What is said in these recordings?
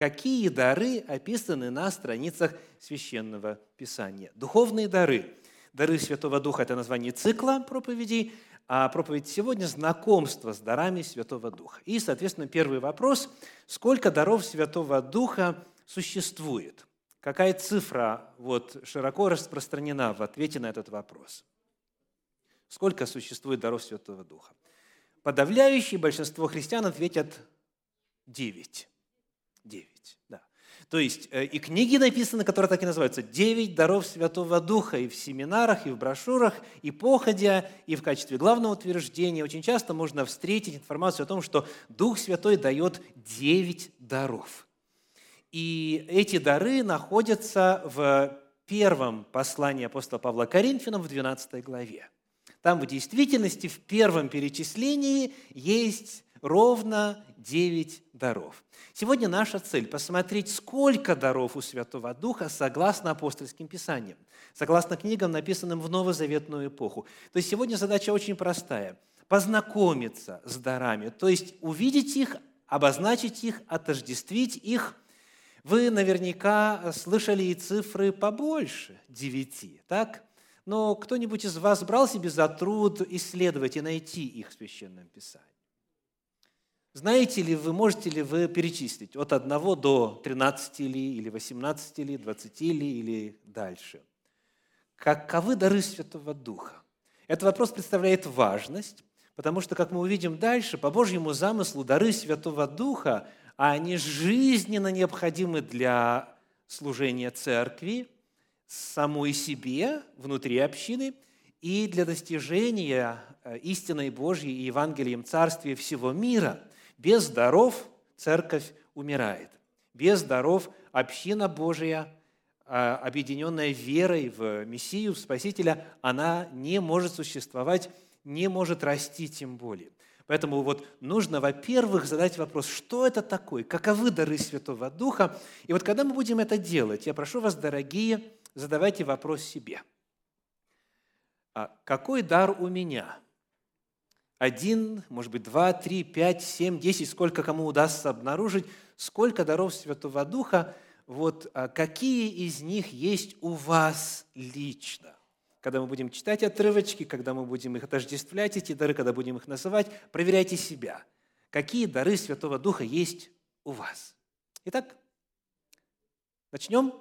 какие дары описаны на страницах Священного Писания. Духовные дары. Дары Святого Духа – это название цикла проповедей, а проповедь сегодня – знакомство с дарами Святого Духа. И, соответственно, первый вопрос – сколько даров Святого Духа существует? Какая цифра вот, широко распространена в ответе на этот вопрос? Сколько существует даров Святого Духа? Подавляющее большинство христиан ответят девять. Девять, да. То есть э, и книги написаны, которые так и называются «Девять даров Святого Духа» и в семинарах, и в брошюрах, и походя, и в качестве главного утверждения. Очень часто можно встретить информацию о том, что Дух Святой дает девять даров. И эти дары находятся в первом послании апостола Павла Коринфянам в 12 главе. Там в действительности в первом перечислении есть ровно девять даров. Сегодня наша цель – посмотреть, сколько даров у Святого Духа согласно апостольским писаниям, согласно книгам, написанным в новозаветную эпоху. То есть сегодня задача очень простая – познакомиться с дарами, то есть увидеть их, обозначить их, отождествить их. Вы наверняка слышали и цифры побольше девяти, так? Но кто-нибудь из вас брал себе за труд исследовать и найти их в Священном Писании? Знаете ли вы, можете ли вы перечислить от 1 до 13 ли, или 18 ли, 20 ли, или дальше? Каковы дары Святого Духа? Этот вопрос представляет важность, потому что, как мы увидим дальше, по Божьему замыслу дары Святого Духа, они жизненно необходимы для служения церкви, самой себе, внутри общины, и для достижения э, истинной Божьей и Евангелием Царствия всего мира – без даров церковь умирает. Без даров община Божия, а, объединенная верой в Мессию, в Спасителя, она не может существовать, не может расти тем более. Поэтому вот нужно, во-первых, задать вопрос, что это такое, каковы дары Святого Духа. И вот когда мы будем это делать, я прошу вас, дорогие, задавайте вопрос себе. А какой дар у меня – один, может быть, два, три, пять, семь, десять, сколько кому удастся обнаружить, сколько даров Святого Духа, вот а какие из них есть у вас лично. Когда мы будем читать отрывочки, когда мы будем их отождествлять, эти дары, когда будем их называть, проверяйте себя. Какие дары Святого Духа есть у вас? Итак, начнем.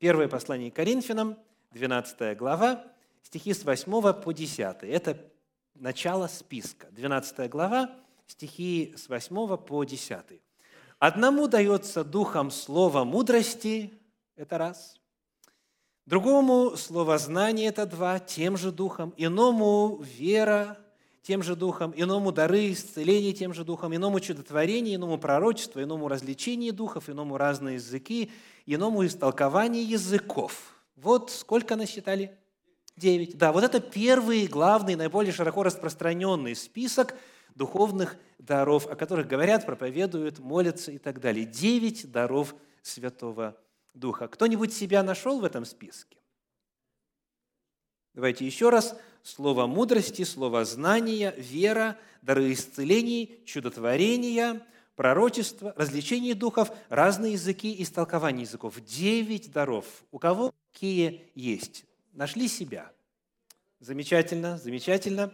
Первое послание Коринфянам, 12 глава, стихи с 8 по 10. Это начало списка. 12 глава, стихи с 8 по 10. «Одному дается духом слово мудрости» – это раз. Другому слово знание – это два, тем же духом. Иному вера – тем же духом. Иному дары исцеления – тем же духом. Иному чудотворение, иному пророчество, иному развлечение духов, иному разные языки, иному истолкование языков. Вот сколько насчитали? 9. Да, вот это первый, главный, наиболее широко распространенный список духовных даров, о которых говорят, проповедуют, молятся и так далее. Девять даров Святого Духа. Кто-нибудь себя нашел в этом списке? Давайте еще раз. Слово мудрости, слово знания, вера, дары исцелений, чудотворения, пророчество, развлечение духов, разные языки, истолкование языков. Девять даров. У кого какие есть? Нашли себя. Замечательно, замечательно.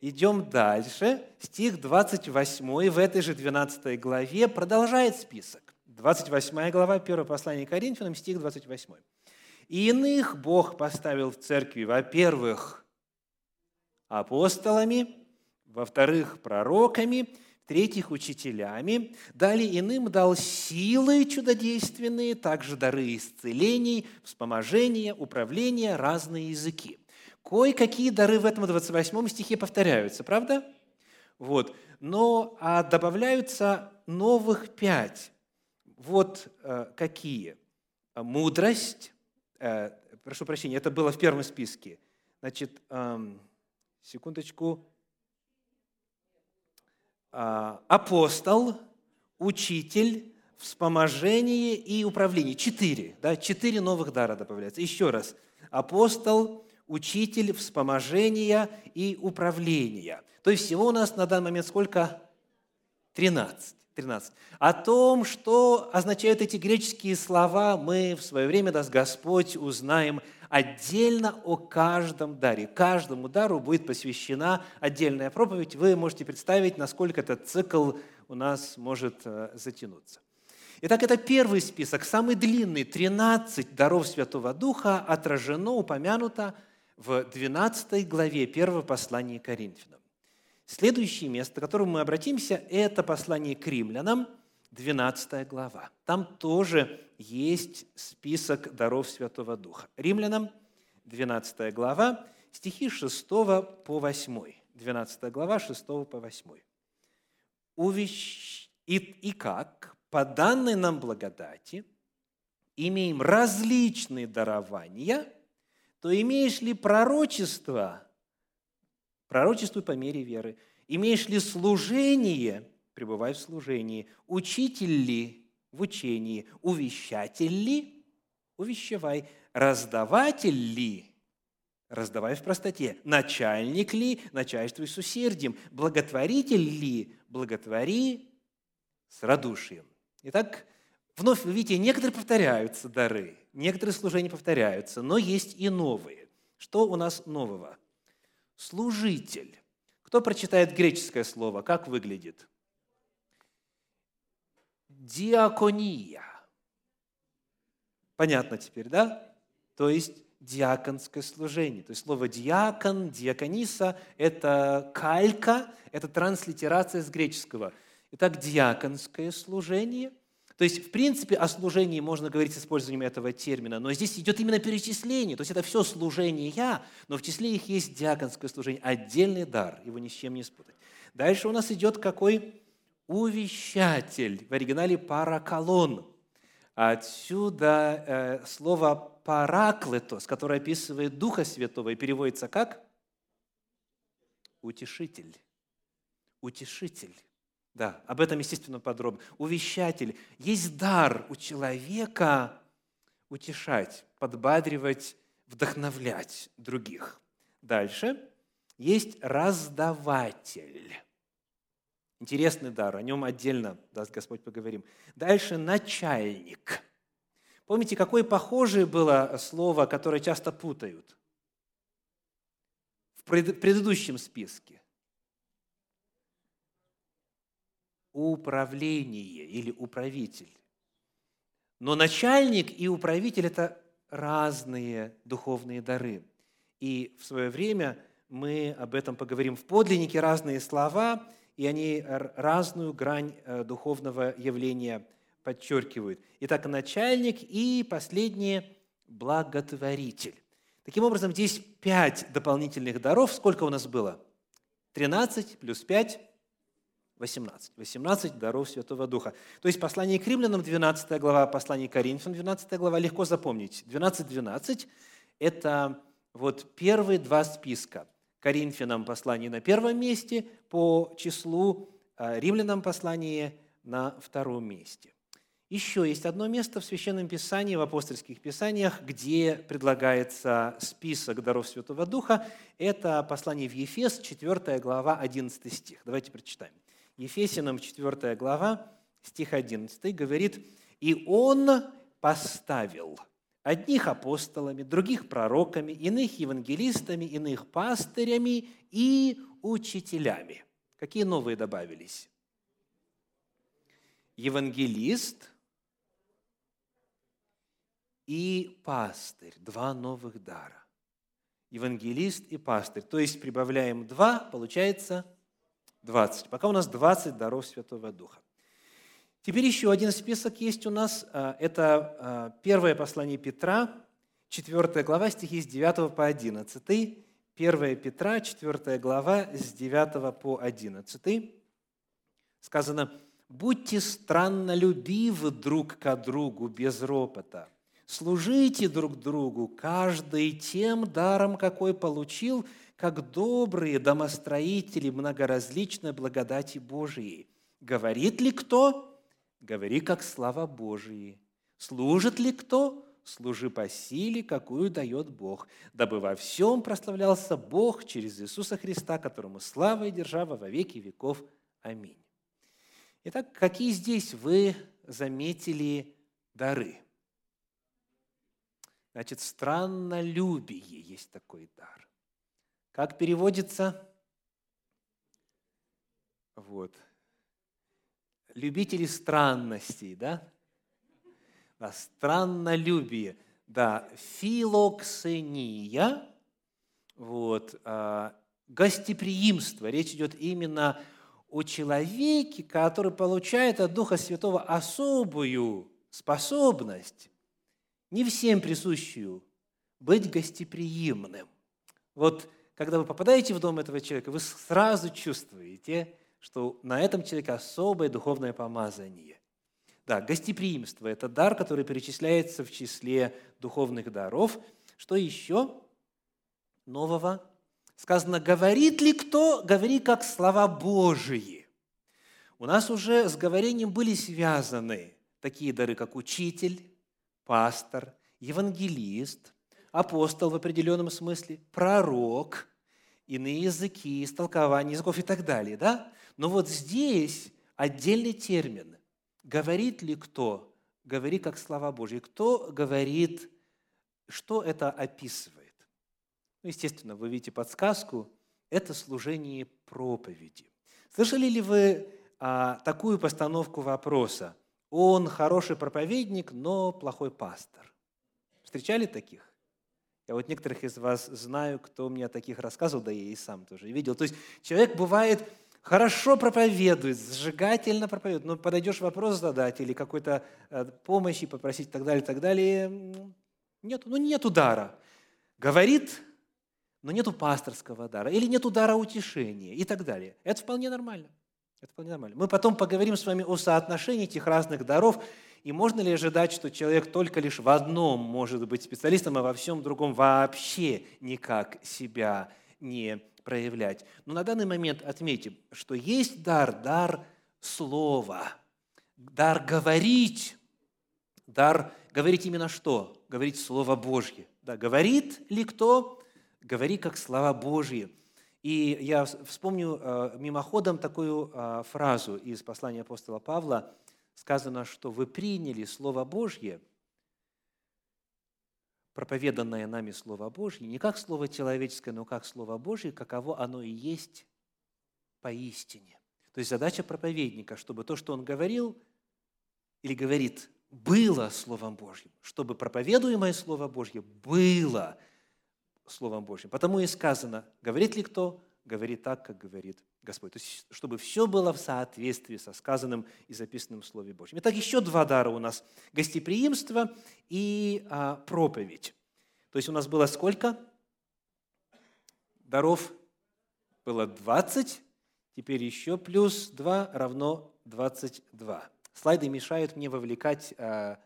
Идем дальше. Стих 28 в этой же 12 главе продолжает список. 28 глава, 1 послание Коринфянам, стих 28. «И иных Бог поставил в церкви, во-первых, апостолами, во-вторых, пророками, в-третьих, учителями, далее иным дал силы чудодейственные, также дары исцелений, вспоможения, управления, разные языки. Кое-какие дары в этом 28 стихе повторяются, правда? Вот. Но а добавляются новых пять. Вот э, какие. Мудрость, э, прошу прощения, это было в первом списке. Значит, э, секундочку, апостол, учитель, вспоможение и управление. Четыре, да, четыре новых дара добавляются. Еще раз. Апостол, учитель, вспоможение и управление. То есть всего у нас на данный момент сколько? 13. 13. О том, что означают эти греческие слова, мы в свое время, даст Господь, узнаем отдельно о каждом даре. Каждому дару будет посвящена отдельная проповедь. Вы можете представить, насколько этот цикл у нас может э, затянуться. Итак, это первый список, самый длинный, 13 даров Святого Духа отражено, упомянуто в 12 главе первого послания Коринфянам. Следующее место, к которому мы обратимся, это послание к римлянам, 12 глава. Там тоже есть список даров Святого Духа. Римлянам, 12 глава, стихи 6 по 8. 12 глава, 6 по 8. «Увещ... И, как по данной нам благодати имеем различные дарования, то имеешь ли пророчество – Пророчествуй по мере веры. Имеешь ли служение, пребывай в служении. Учитель ли в учении, увещатель ли, увещевай. Раздаватель ли, раздавай в простоте. Начальник ли, начальствуй с усердием. Благотворитель ли, благотвори с радушием. Итак, вновь вы видите, некоторые повторяются дары, некоторые служения повторяются, но есть и новые. Что у нас нового? служитель. Кто прочитает греческое слово? Как выглядит? Диакония. Понятно теперь, да? То есть диаконское служение. То есть слово диакон, диакониса – это калька, это транслитерация с греческого. Итак, диаконское служение – то есть, в принципе, о служении можно говорить с использованием этого термина, но здесь идет именно перечисление. То есть, это все служения, но в числе их есть диаконское служение, отдельный дар, его ни с чем не спутать. Дальше у нас идет какой? Увещатель, в оригинале параколон. Отсюда э, слово параклетос, которое описывает Духа Святого и переводится как? Утешитель. Утешитель. Да, об этом, естественно, подробно. Увещатель. Есть дар у человека утешать, подбадривать, вдохновлять других. Дальше есть раздаватель. Интересный дар, о нем отдельно, даст Господь, поговорим. Дальше начальник. Помните, какое похожее было слово, которое часто путают? В предыдущем списке. управление или управитель. Но начальник и управитель – это разные духовные дары. И в свое время мы об этом поговорим в подлиннике, разные слова, и они разную грань э, духовного явления подчеркивают. Итак, начальник и последнее – благотворитель. Таким образом, здесь пять дополнительных даров. Сколько у нас было? 13 плюс 5 18. 18 даров Святого Духа. То есть послание к римлянам, 12 глава, послание к Коринфянам, 12 глава, легко запомнить. 12-12 – это вот первые два списка. Коринфянам послание на первом месте по числу, а римлянам послание на втором месте. Еще есть одно место в Священном Писании, в апостольских Писаниях, где предлагается список даров Святого Духа. Это послание в Ефес, 4 глава, 11 стих. Давайте прочитаем. Ефесянам 4 глава, стих 11 говорит, «И Он поставил одних апостолами, других пророками, иных евангелистами, иных пастырями и учителями». Какие новые добавились? Евангелист и пастырь. Два новых дара. Евангелист и пастырь. То есть прибавляем два, получается 20. Пока у нас 20 даров Святого Духа. Теперь еще один список есть у нас. А, это а, первое послание Петра, 4 глава, стихи с 9 по 11. 1 Петра, 4 глава, с 9 по 11. Сказано, «Будьте странно любивы друг к другу без ропота, служите друг другу, каждый тем даром, какой получил, как добрые домостроители многоразличной благодати Божией. Говорит ли кто? Говори, как слава Божией. Служит ли кто? Служи по силе, какую дает Бог, дабы во всем прославлялся Бог через Иисуса Христа, которому слава и держава во веки веков. Аминь. Итак, какие здесь вы заметили дары? Значит, страннолюбие есть такой дар. Как переводится? Вот. Любители странностей, да? да страннолюбие. Да, филоксения, вот, а, гостеприимство. Речь идет именно о человеке, который получает от Духа Святого особую способность, не всем присущую, быть гостеприимным. Вот когда вы попадаете в дом этого человека, вы сразу чувствуете, что на этом человеке особое духовное помазание. Да, гостеприимство – это дар, который перечисляется в числе духовных даров. Что еще нового? Сказано, говорит ли кто, говори как слова Божии. У нас уже с говорением были связаны такие дары, как учитель, пастор, евангелист, апостол в определенном смысле, пророк, иные языки, истолкование языков и так далее. Да? Но вот здесь отдельный термин. Говорит ли кто? Говори как слова Божьи. Кто говорит, что это описывает? Ну, естественно, вы видите подсказку. Это служение проповеди. Слышали ли вы а, такую постановку вопроса? Он хороший проповедник, но плохой пастор. Встречали таких? Я вот некоторых из вас знаю, кто мне о таких рассказывал, да я и сам тоже видел. То есть человек бывает хорошо проповедует, зажигательно проповедует, но подойдешь вопрос задать или какой-то э, помощи попросить и так далее, и так далее, нет, ну нет удара. Говорит, но нету пасторского дара, или нет удара утешения и так далее. Это вполне нормально. Это вполне нормально. Мы потом поговорим с вами о соотношении этих разных даров, и можно ли ожидать, что человек только лишь в одном может быть специалистом, а во всем другом вообще никак себя не проявлять. Но на данный момент отметим, что есть дар, дар слова, дар говорить, дар говорить именно что? Говорить Слово Божье. Да, говорит ли кто? Говори как слова Божьи. И я вспомню э, мимоходом такую э, фразу из послания апостола Павла. Сказано, что вы приняли Слово Божье, проповеданное нами Слово Божье, не как Слово человеческое, но как Слово Божье, каково оно и есть поистине. То есть задача проповедника, чтобы то, что он говорил или говорит, было Словом Божьим, чтобы проповедуемое Слово Божье было Словом Божьим. Потому и сказано, говорит ли кто, говорит так, как говорит Господь. То есть, чтобы все было в соответствии со сказанным и записанным в Слове Божьем. Итак, еще два дара у нас. Гостеприимство и а, проповедь. То есть у нас было сколько? Даров было 20, теперь еще плюс 2 равно 22. Слайды мешают мне вовлекать а,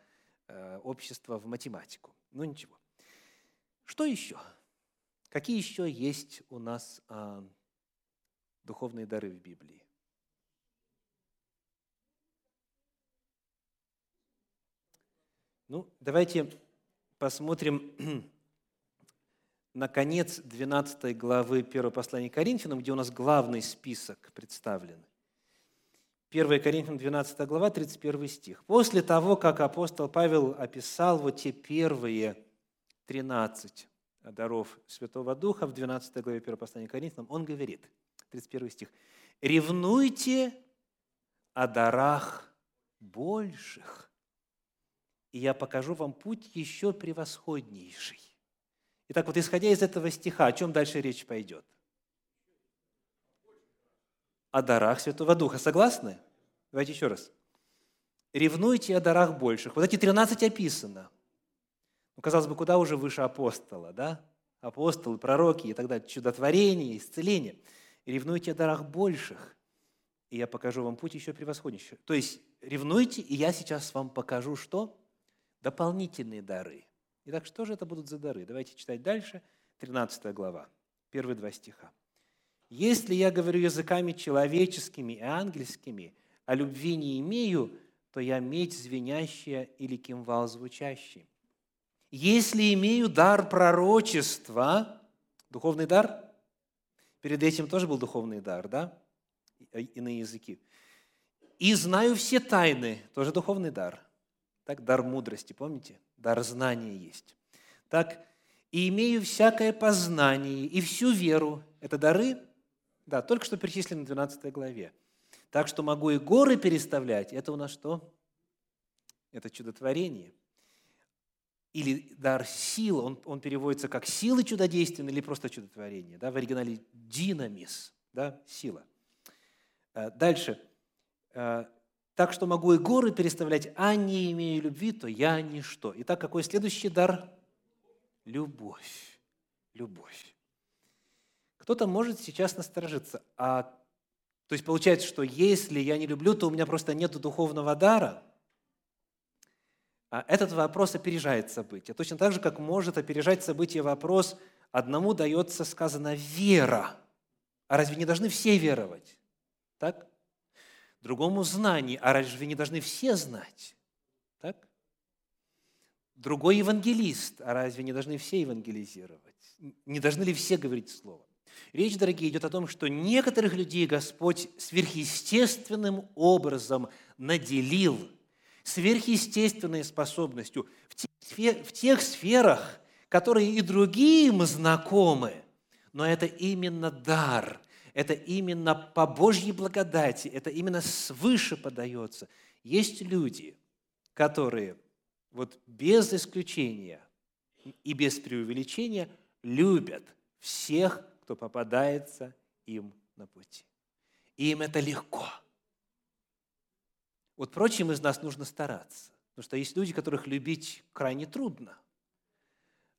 а, общество в математику. Ну ничего. Что еще? Какие еще есть у нас а, духовные дары в Библии? Ну, давайте посмотрим на конец 12 главы 1 послания Коринфянам, где у нас главный список представлен. 1 Коринфянам 12 глава, 31 стих. После того, как апостол Павел описал вот те первые 13 даров Святого Духа в 12 главе 1 послания Коринфянам, он говорит, 31 стих, «Ревнуйте о дарах больших, и я покажу вам путь еще превосходнейший». Итак, вот исходя из этого стиха, о чем дальше речь пойдет? О дарах Святого Духа. Согласны? Давайте еще раз. Ревнуйте о дарах больших. Вот эти 13 описано – ну, казалось бы, куда уже выше апостола, да? Апостолы, пророки и так далее, чудотворение, исцеление. Ревнуйте о дарах больших, и я покажу вам путь еще превосходнейший. То есть ревнуйте, и я сейчас вам покажу что? Дополнительные дары. Итак, что же это будут за дары? Давайте читать дальше. 13 глава, первые два стиха. «Если я говорю языками человеческими и ангельскими, а любви не имею, то я медь звенящая или кимвал звучащий. Если имею дар пророчества, духовный дар, перед этим тоже был духовный дар, да? Иные языки. И знаю все тайны, тоже духовный дар. Так, дар мудрости, помните? Дар знания есть. Так, и имею всякое познание и всю веру. Это дары, да, только что перечислены в 12 главе. Так что могу и горы переставлять. Это у нас что? Это чудотворение. Или дар сил, он, он переводится как силы чудодейственные или просто чудотворение. Да, в оригинале динамис, да, сила. Э, дальше. Э, так что могу и горы переставлять, а не имею любви, то я ничто. Итак, какой следующий дар? Любовь. Любовь. Кто-то может сейчас насторожиться. А, то есть получается, что если я не люблю, то у меня просто нет духовного дара. А этот вопрос опережает события. Точно так же, как может опережать события вопрос, одному дается сказано «вера». А разве не должны все веровать? Так? Другому знание. А разве не должны все знать? Так? Другой евангелист. А разве не должны все евангелизировать? Не должны ли все говорить Слово? Речь, дорогие, идет о том, что некоторых людей Господь сверхъестественным образом наделил сверхъестественной способностью в тех сферах, которые и другим знакомы, но это именно дар – это именно по Божьей благодати, это именно свыше подается. Есть люди, которые вот без исключения и без преувеличения любят всех, кто попадается им на пути. И им это легко. Вот прочим из нас нужно стараться, потому что есть люди, которых любить крайне трудно –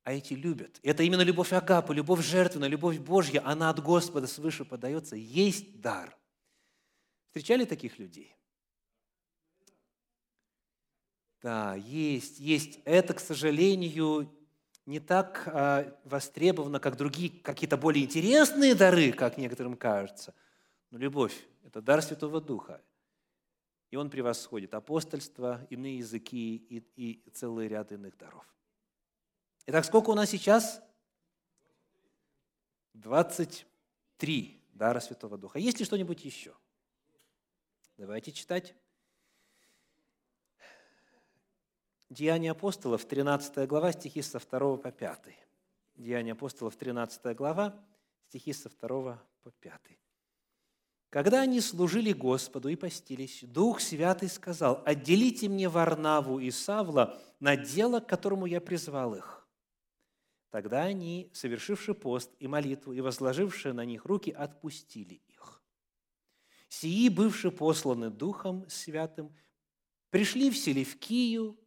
а эти любят. Это именно любовь Агапы, любовь жертвенная, любовь Божья, она от Господа свыше подается, есть дар. Встречали таких людей? Да, есть, есть. Это, к сожалению, не так а, востребовано, как другие какие-то более интересные дары, как некоторым кажется. Но любовь – это дар Святого Духа. И он превосходит апостольство, иные языки и, и целый ряд иных даров. Итак, сколько у нас сейчас? 23 дара Святого Духа. Есть ли что-нибудь еще? Давайте читать. Деяния апостолов, 13 глава, стихи со 2 по 5. Деяния апостолов, 13 глава, стихи со 2 по 5. Когда они служили Господу и постились, Дух Святый сказал, «Отделите мне Варнаву и Савла на дело, к которому я призвал их». Тогда они, совершивши пост и молитву и возложившие на них руки, отпустили их. Сии, бывшие посланы Духом Святым, пришли в Селевкию,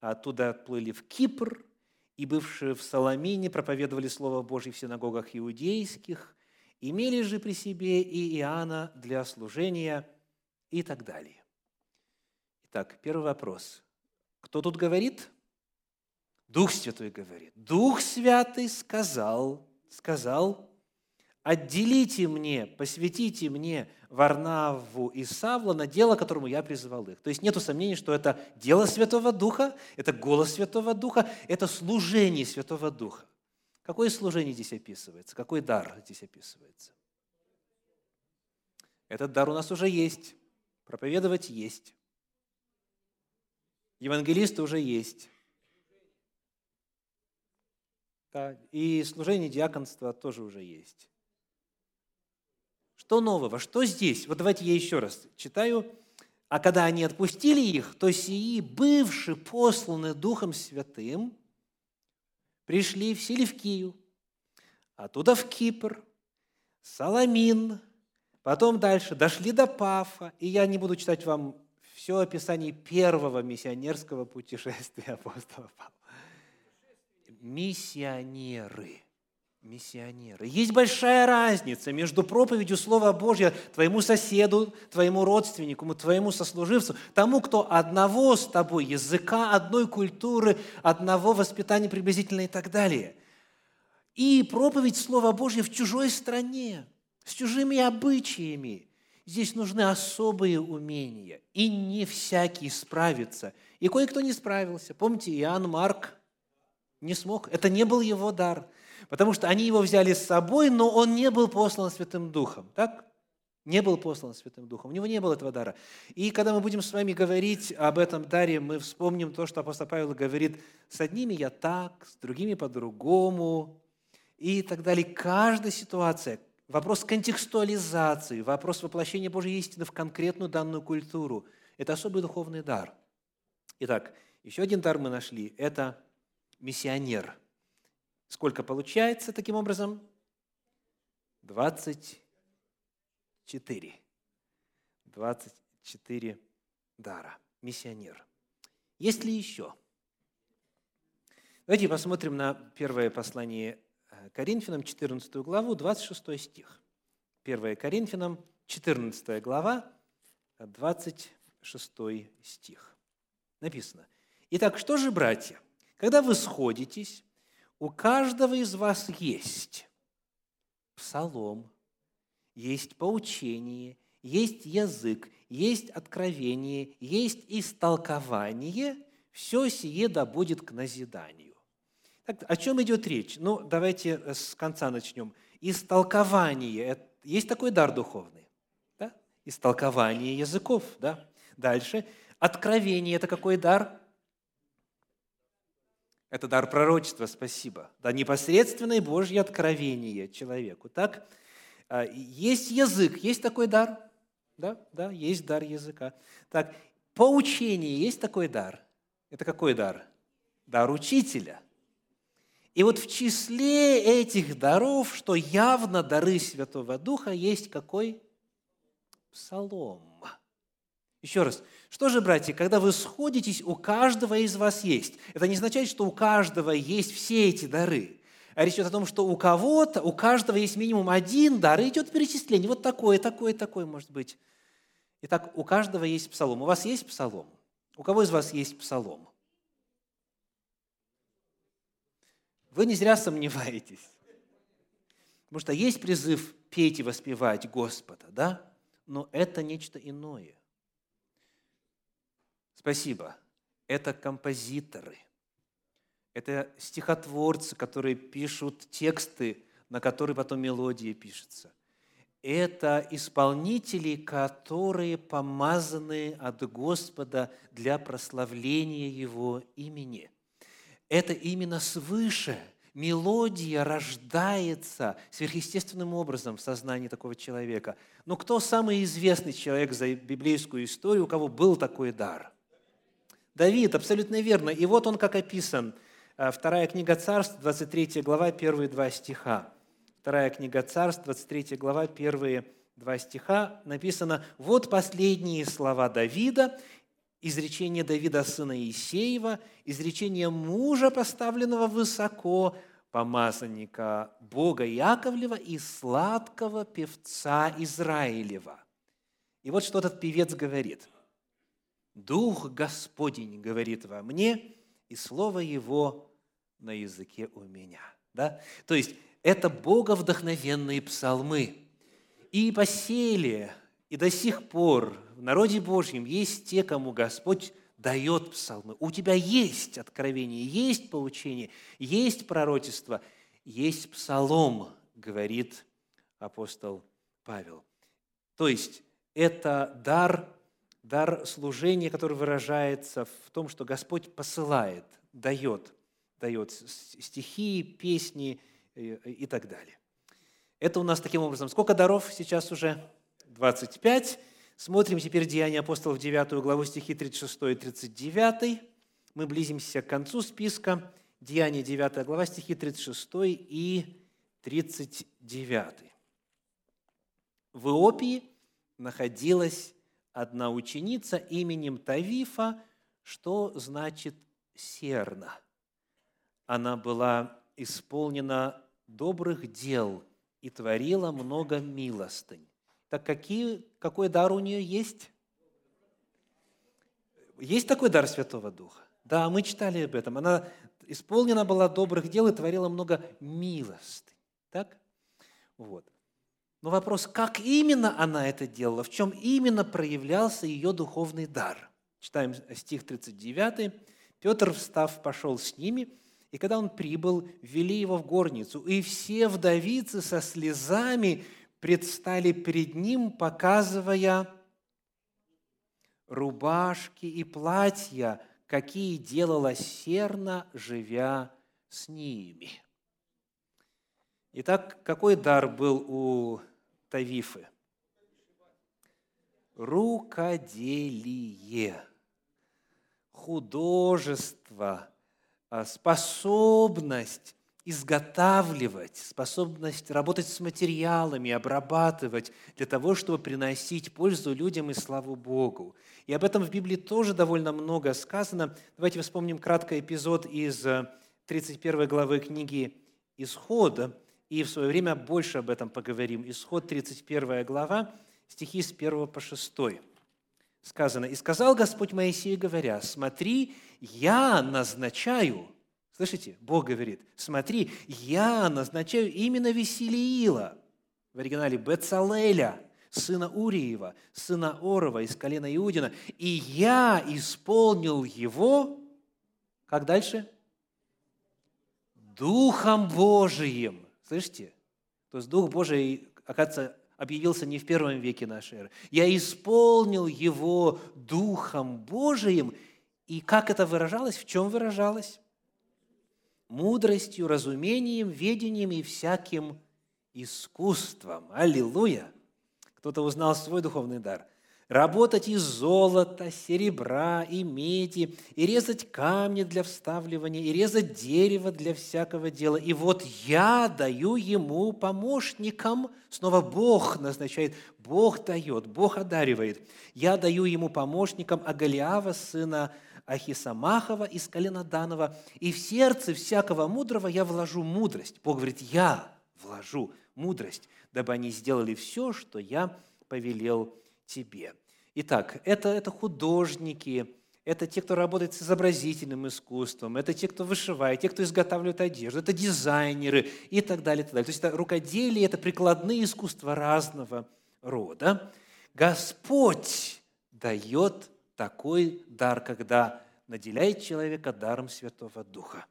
а оттуда отплыли в Кипр, и бывшие в Соломине проповедовали Слово Божье в синагогах иудейских, имели же при себе и Иоанна для служения и так далее. Итак, первый вопрос. Кто тут говорит? Дух Святой говорит. Дух Святый сказал, сказал, отделите мне, посвятите мне Варнаву и Савла на дело, которому я призвал их. То есть нет сомнений, что это дело Святого Духа, это голос Святого Духа, это служение Святого Духа. Какое служение здесь описывается? Какой дар здесь описывается? Этот дар у нас уже есть. Проповедовать есть. Евангелисты уже есть. Да, и служение диаконства тоже уже есть. Что нового? Что здесь? Вот давайте я еще раз читаю. А когда они отпустили их, то сии, бывшие посланы Духом Святым, пришли в Селевкию, оттуда в Кипр, Саламин, потом дальше дошли до Пафа, и я не буду читать вам все описание первого миссионерского путешествия апостола Павла миссионеры. Миссионеры. Есть большая разница между проповедью Слова Божьего твоему соседу, твоему родственнику, твоему сослуживцу, тому, кто одного с тобой языка, одной культуры, одного воспитания приблизительно и так далее. И проповедь Слова Божьего в чужой стране, с чужими обычаями. Здесь нужны особые умения, и не всякий справится. И кое-кто не справился. Помните, Иоанн Марк не смог. Это не был его дар. Потому что они его взяли с собой, но он не был послан Святым Духом. Так? не был послан Святым Духом, у него не было этого дара. И когда мы будем с вами говорить об этом даре, мы вспомним то, что апостол Павел говорит, с одними я так, с другими по-другому, и так далее. Каждая ситуация, вопрос контекстуализации, вопрос воплощения Божьей истины в конкретную данную культуру – это особый духовный дар. Итак, еще один дар мы нашли – это миссионер. Сколько получается таким образом? 24. 24 дара. Миссионер. Есть ли еще? Давайте посмотрим на первое послание э, Коринфянам, 14 главу, 26 стих. 1 Коринфянам, 14 глава, 26 стих. Написано. Итак, что же, братья, когда вы сходитесь, у каждого из вас есть псалом, есть поучение, есть язык, есть откровение, есть истолкование, все сие да будет к назиданию. Так, о чем идет речь? Ну, давайте с конца начнем. Истолкование – есть такой дар духовный. Да? Истолкование языков. Да? Дальше. Откровение – это какой дар? Это дар пророчества, спасибо. Да, непосредственное Божье откровение человеку. Так, а, есть язык, есть такой дар? Да, да, есть дар языка. Так, поучение, есть такой дар? Это какой дар? Дар учителя. И вот в числе этих даров, что явно дары Святого Духа, есть какой? Псалом. Еще раз, что же, братья, когда вы сходитесь, у каждого из вас есть. Это не означает, что у каждого есть все эти дары. А речь идет о том, что у кого-то, у каждого есть минимум один дар, и идет перечисление. Вот такое, такое, такое может быть. Итак, у каждого есть псалом. У вас есть псалом? У кого из вас есть псалом? Вы не зря сомневаетесь. Потому что есть призыв петь и воспевать Господа, да? Но это нечто иное. Спасибо. Это композиторы. Это стихотворцы, которые пишут тексты, на которые потом мелодия пишется. Это исполнители, которые помазаны от Господа для прославления Его имени. Это именно свыше мелодия рождается сверхъестественным образом в сознании такого человека. Но кто самый известный человек за библейскую историю, у кого был такой дар – Давид, абсолютно верно. И вот он как описан. Э, вторая книга Царств, 23 глава, первые два стиха. Вторая книга Царств, 23 глава, первые два стиха написано «Вот последние слова Давида, изречение Давида, сына Иисеева, изречение мужа, поставленного высоко, помазанника Бога Яковлева и сладкого певца Израилева». И вот что этот певец говорит – Дух Господень говорит во мне, и Слово Его на языке у меня. Да? То есть это боговдохновенные псалмы. И посели, и до сих пор в народе Божьем есть те, кому Господь дает псалмы. У тебя есть откровение, есть поучение, есть пророчество, есть псалом, говорит апостол Павел. То есть это дар дар служения, который выражается в том, что Господь посылает, дает, дает стихи, песни э, и так далее. Это у нас таким образом. Сколько даров сейчас уже? 25. Смотрим теперь Деяния апостолов 9 главу стихи 36 и 39. Мы близимся к концу списка. Деяния 9 глава стихи 36 и 39. В Иопии находилась одна ученица именем Тавифа, что значит «серна». Она была исполнена добрых дел и творила много милостынь. Так какие, какой дар у нее есть? Есть такой дар Святого Духа? Да, мы читали об этом. Она исполнена была добрых дел и творила много милостынь. Так? Вот. Но вопрос, как именно она это делала, в чем именно проявлялся ее духовный дар. Читаем стих 39. «Петр, встав, пошел с ними, и когда он прибыл, ввели его в горницу, и все вдовицы со слезами предстали перед ним, показывая рубашки и платья, какие делала Серна, живя с ними. Итак, какой дар был у Тавифы? Рукоделие, художество, а, способность изготавливать, способность работать с материалами, обрабатывать для того, чтобы приносить пользу людям и славу Богу. И об этом в Библии тоже довольно много сказано. Давайте вспомним краткий эпизод из 31 э, главы книги «Исхода», и в свое время больше об этом поговорим. Исход, 31 глава, стихи с 1 по 6. Сказано, «И сказал Господь Моисею, говоря, смотри, я назначаю Слышите? Бог говорит, смотри, я назначаю именно Веселиила, в оригинале Бецалеля, сына Уриева, сына Орова из колена Иудина, и я исполнил его, как дальше? Духом Божиим. Слышите? То есть Дух Божий, оказывается, объявился не в первом веке нашей эры. Я исполнил его Духом Божиим. И как это выражалось? В чем выражалось? мудростью, разумением, ведением и всяким искусством. Аллилуйя! Кто-то узнал свой духовный дар. Работать из золота, серебра и меди, и резать камни для вставливания, и резать дерево для всякого дела. И вот я даю ему помощникам, снова Бог назначает, Бог дает, Бог одаривает. Я даю ему помощникам Агалиава, сына Ахисамахова из колена Данова, и в сердце всякого мудрого я вложу мудрость. Бог говорит, я вложу мудрость, дабы они сделали все, что я повелел тебе. Итак, это, это художники, это те, кто работает с изобразительным искусством, это те, кто вышивает, те, кто изготавливает одежду, это дизайнеры и так далее. И так далее. То есть это рукоделие, это прикладные искусства разного рода. Господь дает такой дар, когда наделяет человека даром Святого Духа.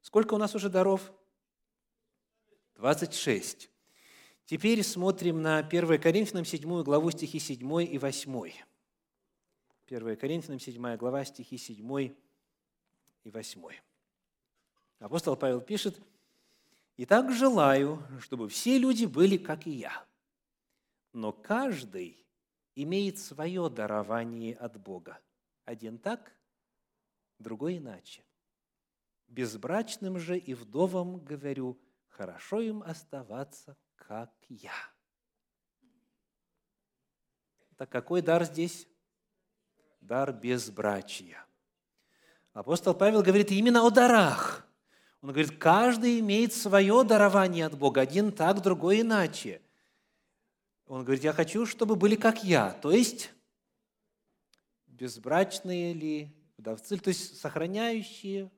Сколько у нас уже даров? 26. Теперь смотрим на 1 Коринфянам 7 главу стихи 7 и 8. 1 Коринфянам 7 глава стихи 7 и 8. Апостол Павел пишет, «Итак, желаю, чтобы все люди были, как и я, но каждый имеет свое дарование от Бога. Один так, другой иначе. Безбрачным же и вдовам говорю, хорошо им оставаться, как я. Так какой дар здесь? Дар безбрачия. Апостол Павел говорит именно о дарах. Он говорит, каждый имеет свое дарование от Бога, один так, другой иначе. Он говорит, я хочу, чтобы были как я, то есть безбрачные ли вдовцы, то есть сохраняющие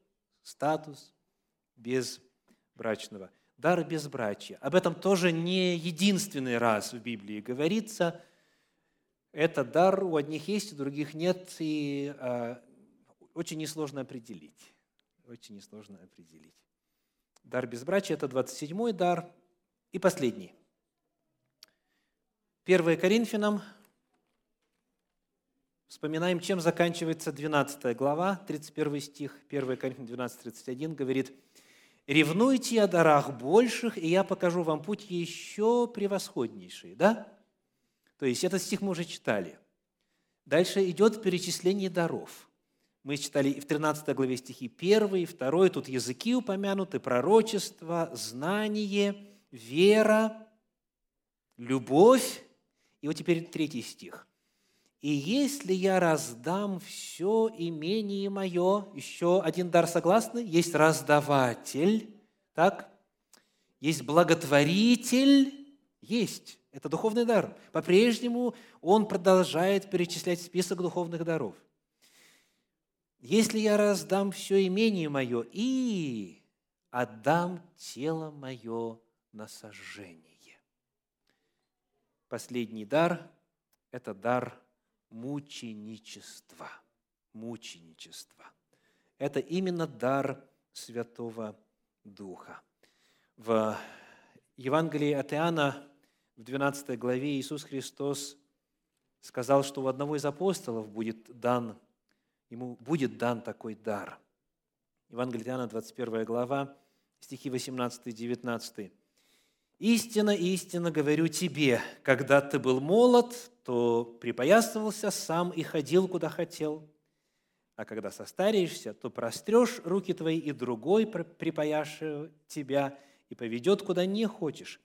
статус безбрачного. Дар безбрачия. Об этом тоже не единственный раз в Библии говорится. Это дар у одних есть, у других нет, и э, очень несложно определить. Очень несложно определить. Дар безбрачия – это 27-й дар. И последний. 1 Коринфянам, вспоминаем, чем заканчивается 12 глава, 31 стих, 1 Коринфянам 12, 31, говорит, «Ревнуйте о дарах больших, и я покажу вам путь еще превосходнейший». Да? То есть этот стих мы уже читали. Дальше идет перечисление даров. Мы читали в 13 главе стихи 1 и 2, тут языки упомянуты, пророчество, знание, вера, любовь, и вот теперь третий стих. «И если я раздам все имение мое», еще один дар согласны, есть раздаватель, так? Есть благотворитель, есть. Это духовный дар. По-прежнему он продолжает перечислять список духовных даров. «Если я раздам все имение мое и отдам тело мое на сожжение». Последний дар – это дар мученичества. Мученичества. Это именно дар Святого Духа. В Евангелии от Иоанна в 12 главе Иисус Христос сказал, что у одного из апостолов будет дан, ему будет дан такой дар. Евангелие Иоанна, 21 глава, стихи 18 и 19. «Истина, истина говорю тебе, когда ты был молод, то припоясывался сам и ходил, куда хотел, а когда состареешься, то прострешь руки твои, и другой припаяшет тебя и поведет, куда не хочешь.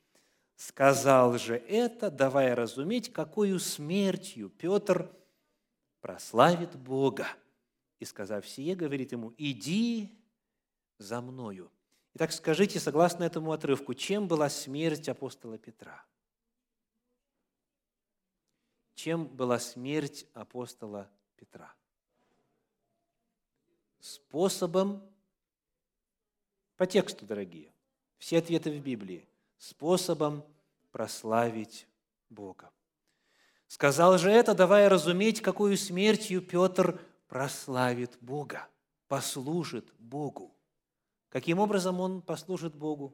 Сказал же это, давая разуметь, какую смертью Петр прославит Бога. И, сказав сие, говорит ему, иди за мною. Итак, скажите, согласно этому отрывку, чем была смерть апостола Петра? Чем была смерть апостола Петра? способом, по тексту, дорогие, все ответы в Библии, способом прославить Бога. Сказал же это, давая разуметь, какую смертью Петр прославит Бога, послужит Богу. Каким образом он послужит Богу?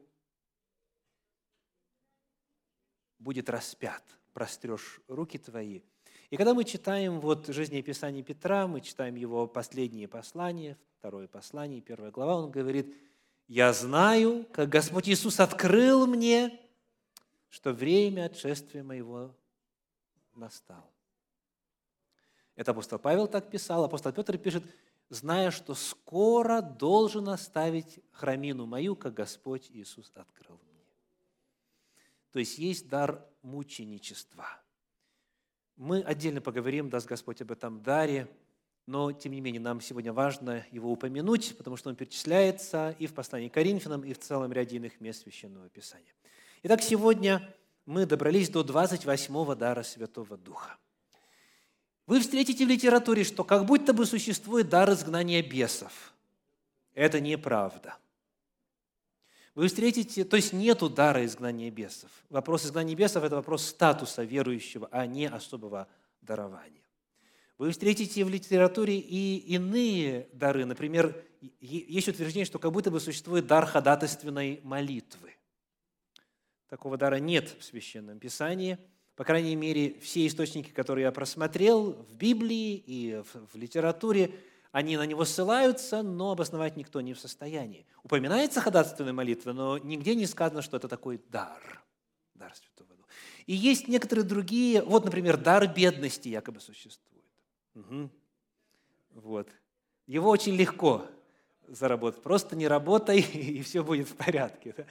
Будет распят, прострешь руки твои – и когда мы читаем вот жизнеописание Петра, мы читаем его последние послания, второе послание, первая глава, он говорит, «Я знаю, как Господь Иисус открыл мне, что время отшествия моего настало». Это апостол Павел так писал, апостол Петр пишет, зная, что скоро должен оставить храмину мою, как Господь Иисус открыл мне. То есть есть дар мученичества – мы отдельно поговорим, даст Господь, об этом даре, но, тем не менее, нам сегодня важно его упомянуть, потому что он перечисляется и в послании к Коринфянам, и в целом ряде иных мест Священного Писания. Итак, сегодня мы добрались до 28-го дара Святого Духа. Вы встретите в литературе, что как будто бы существует дар изгнания бесов. Это неправда – вы встретите, то есть нет дара изгнания бесов. Вопрос изгнания бесов – это вопрос статуса верующего, а не особого дарования. Вы встретите в литературе и иные дары. Например, есть утверждение, что как будто бы существует дар ходатайственной молитвы. Такого дара нет в Священном Писании. По крайней мере, все источники, которые я просмотрел в Библии и в литературе – они на него ссылаются, но обосновать никто не в состоянии. Упоминается ходатайственная молитва, но нигде не сказано, что это такой дар, дар Святого Духа. И есть некоторые другие, вот, например, дар бедности якобы существует. Угу. Вот. Его очень легко заработать. Просто не работай, и все будет в порядке.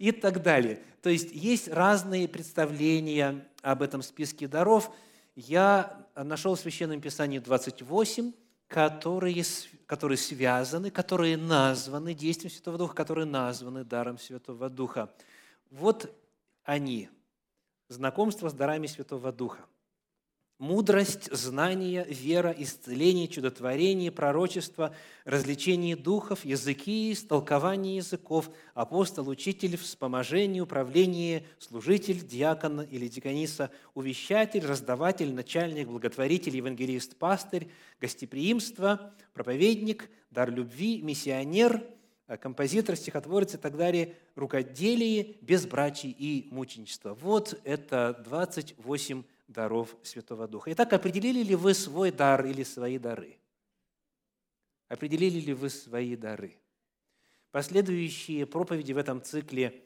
И так далее. То есть есть разные представления об этом списке даров. Я нашел в Священном Писании 28 которые, которые связаны, которые названы действием Святого Духа, которые названы даром Святого Духа. Вот они, знакомство с дарами Святого Духа – мудрость, знание, вера, исцеление, чудотворение, пророчество, развлечение духов, языки, истолкование языков, апостол, учитель, вспоможение, управление, служитель, диакон или диакониса, увещатель, раздаватель, начальник, благотворитель, евангелист, пастырь, гостеприимство, проповедник, дар любви, миссионер, композитор, стихотворец и так далее, рукоделие, безбрачие и мученичество. Вот это 28 даров Святого Духа. Итак, определили ли вы свой дар или свои дары? Определили ли вы свои дары? Последующие проповеди в этом цикле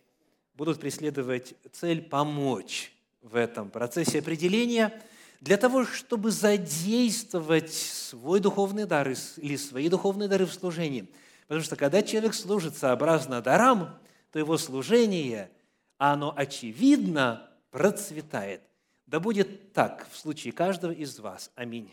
будут преследовать цель помочь в этом процессе определения для того, чтобы задействовать свой духовный дар или свои духовные дары в служении. Потому что когда человек служит сообразно дарам, то его служение, оно очевидно процветает – да будет так в случае каждого из вас. Аминь.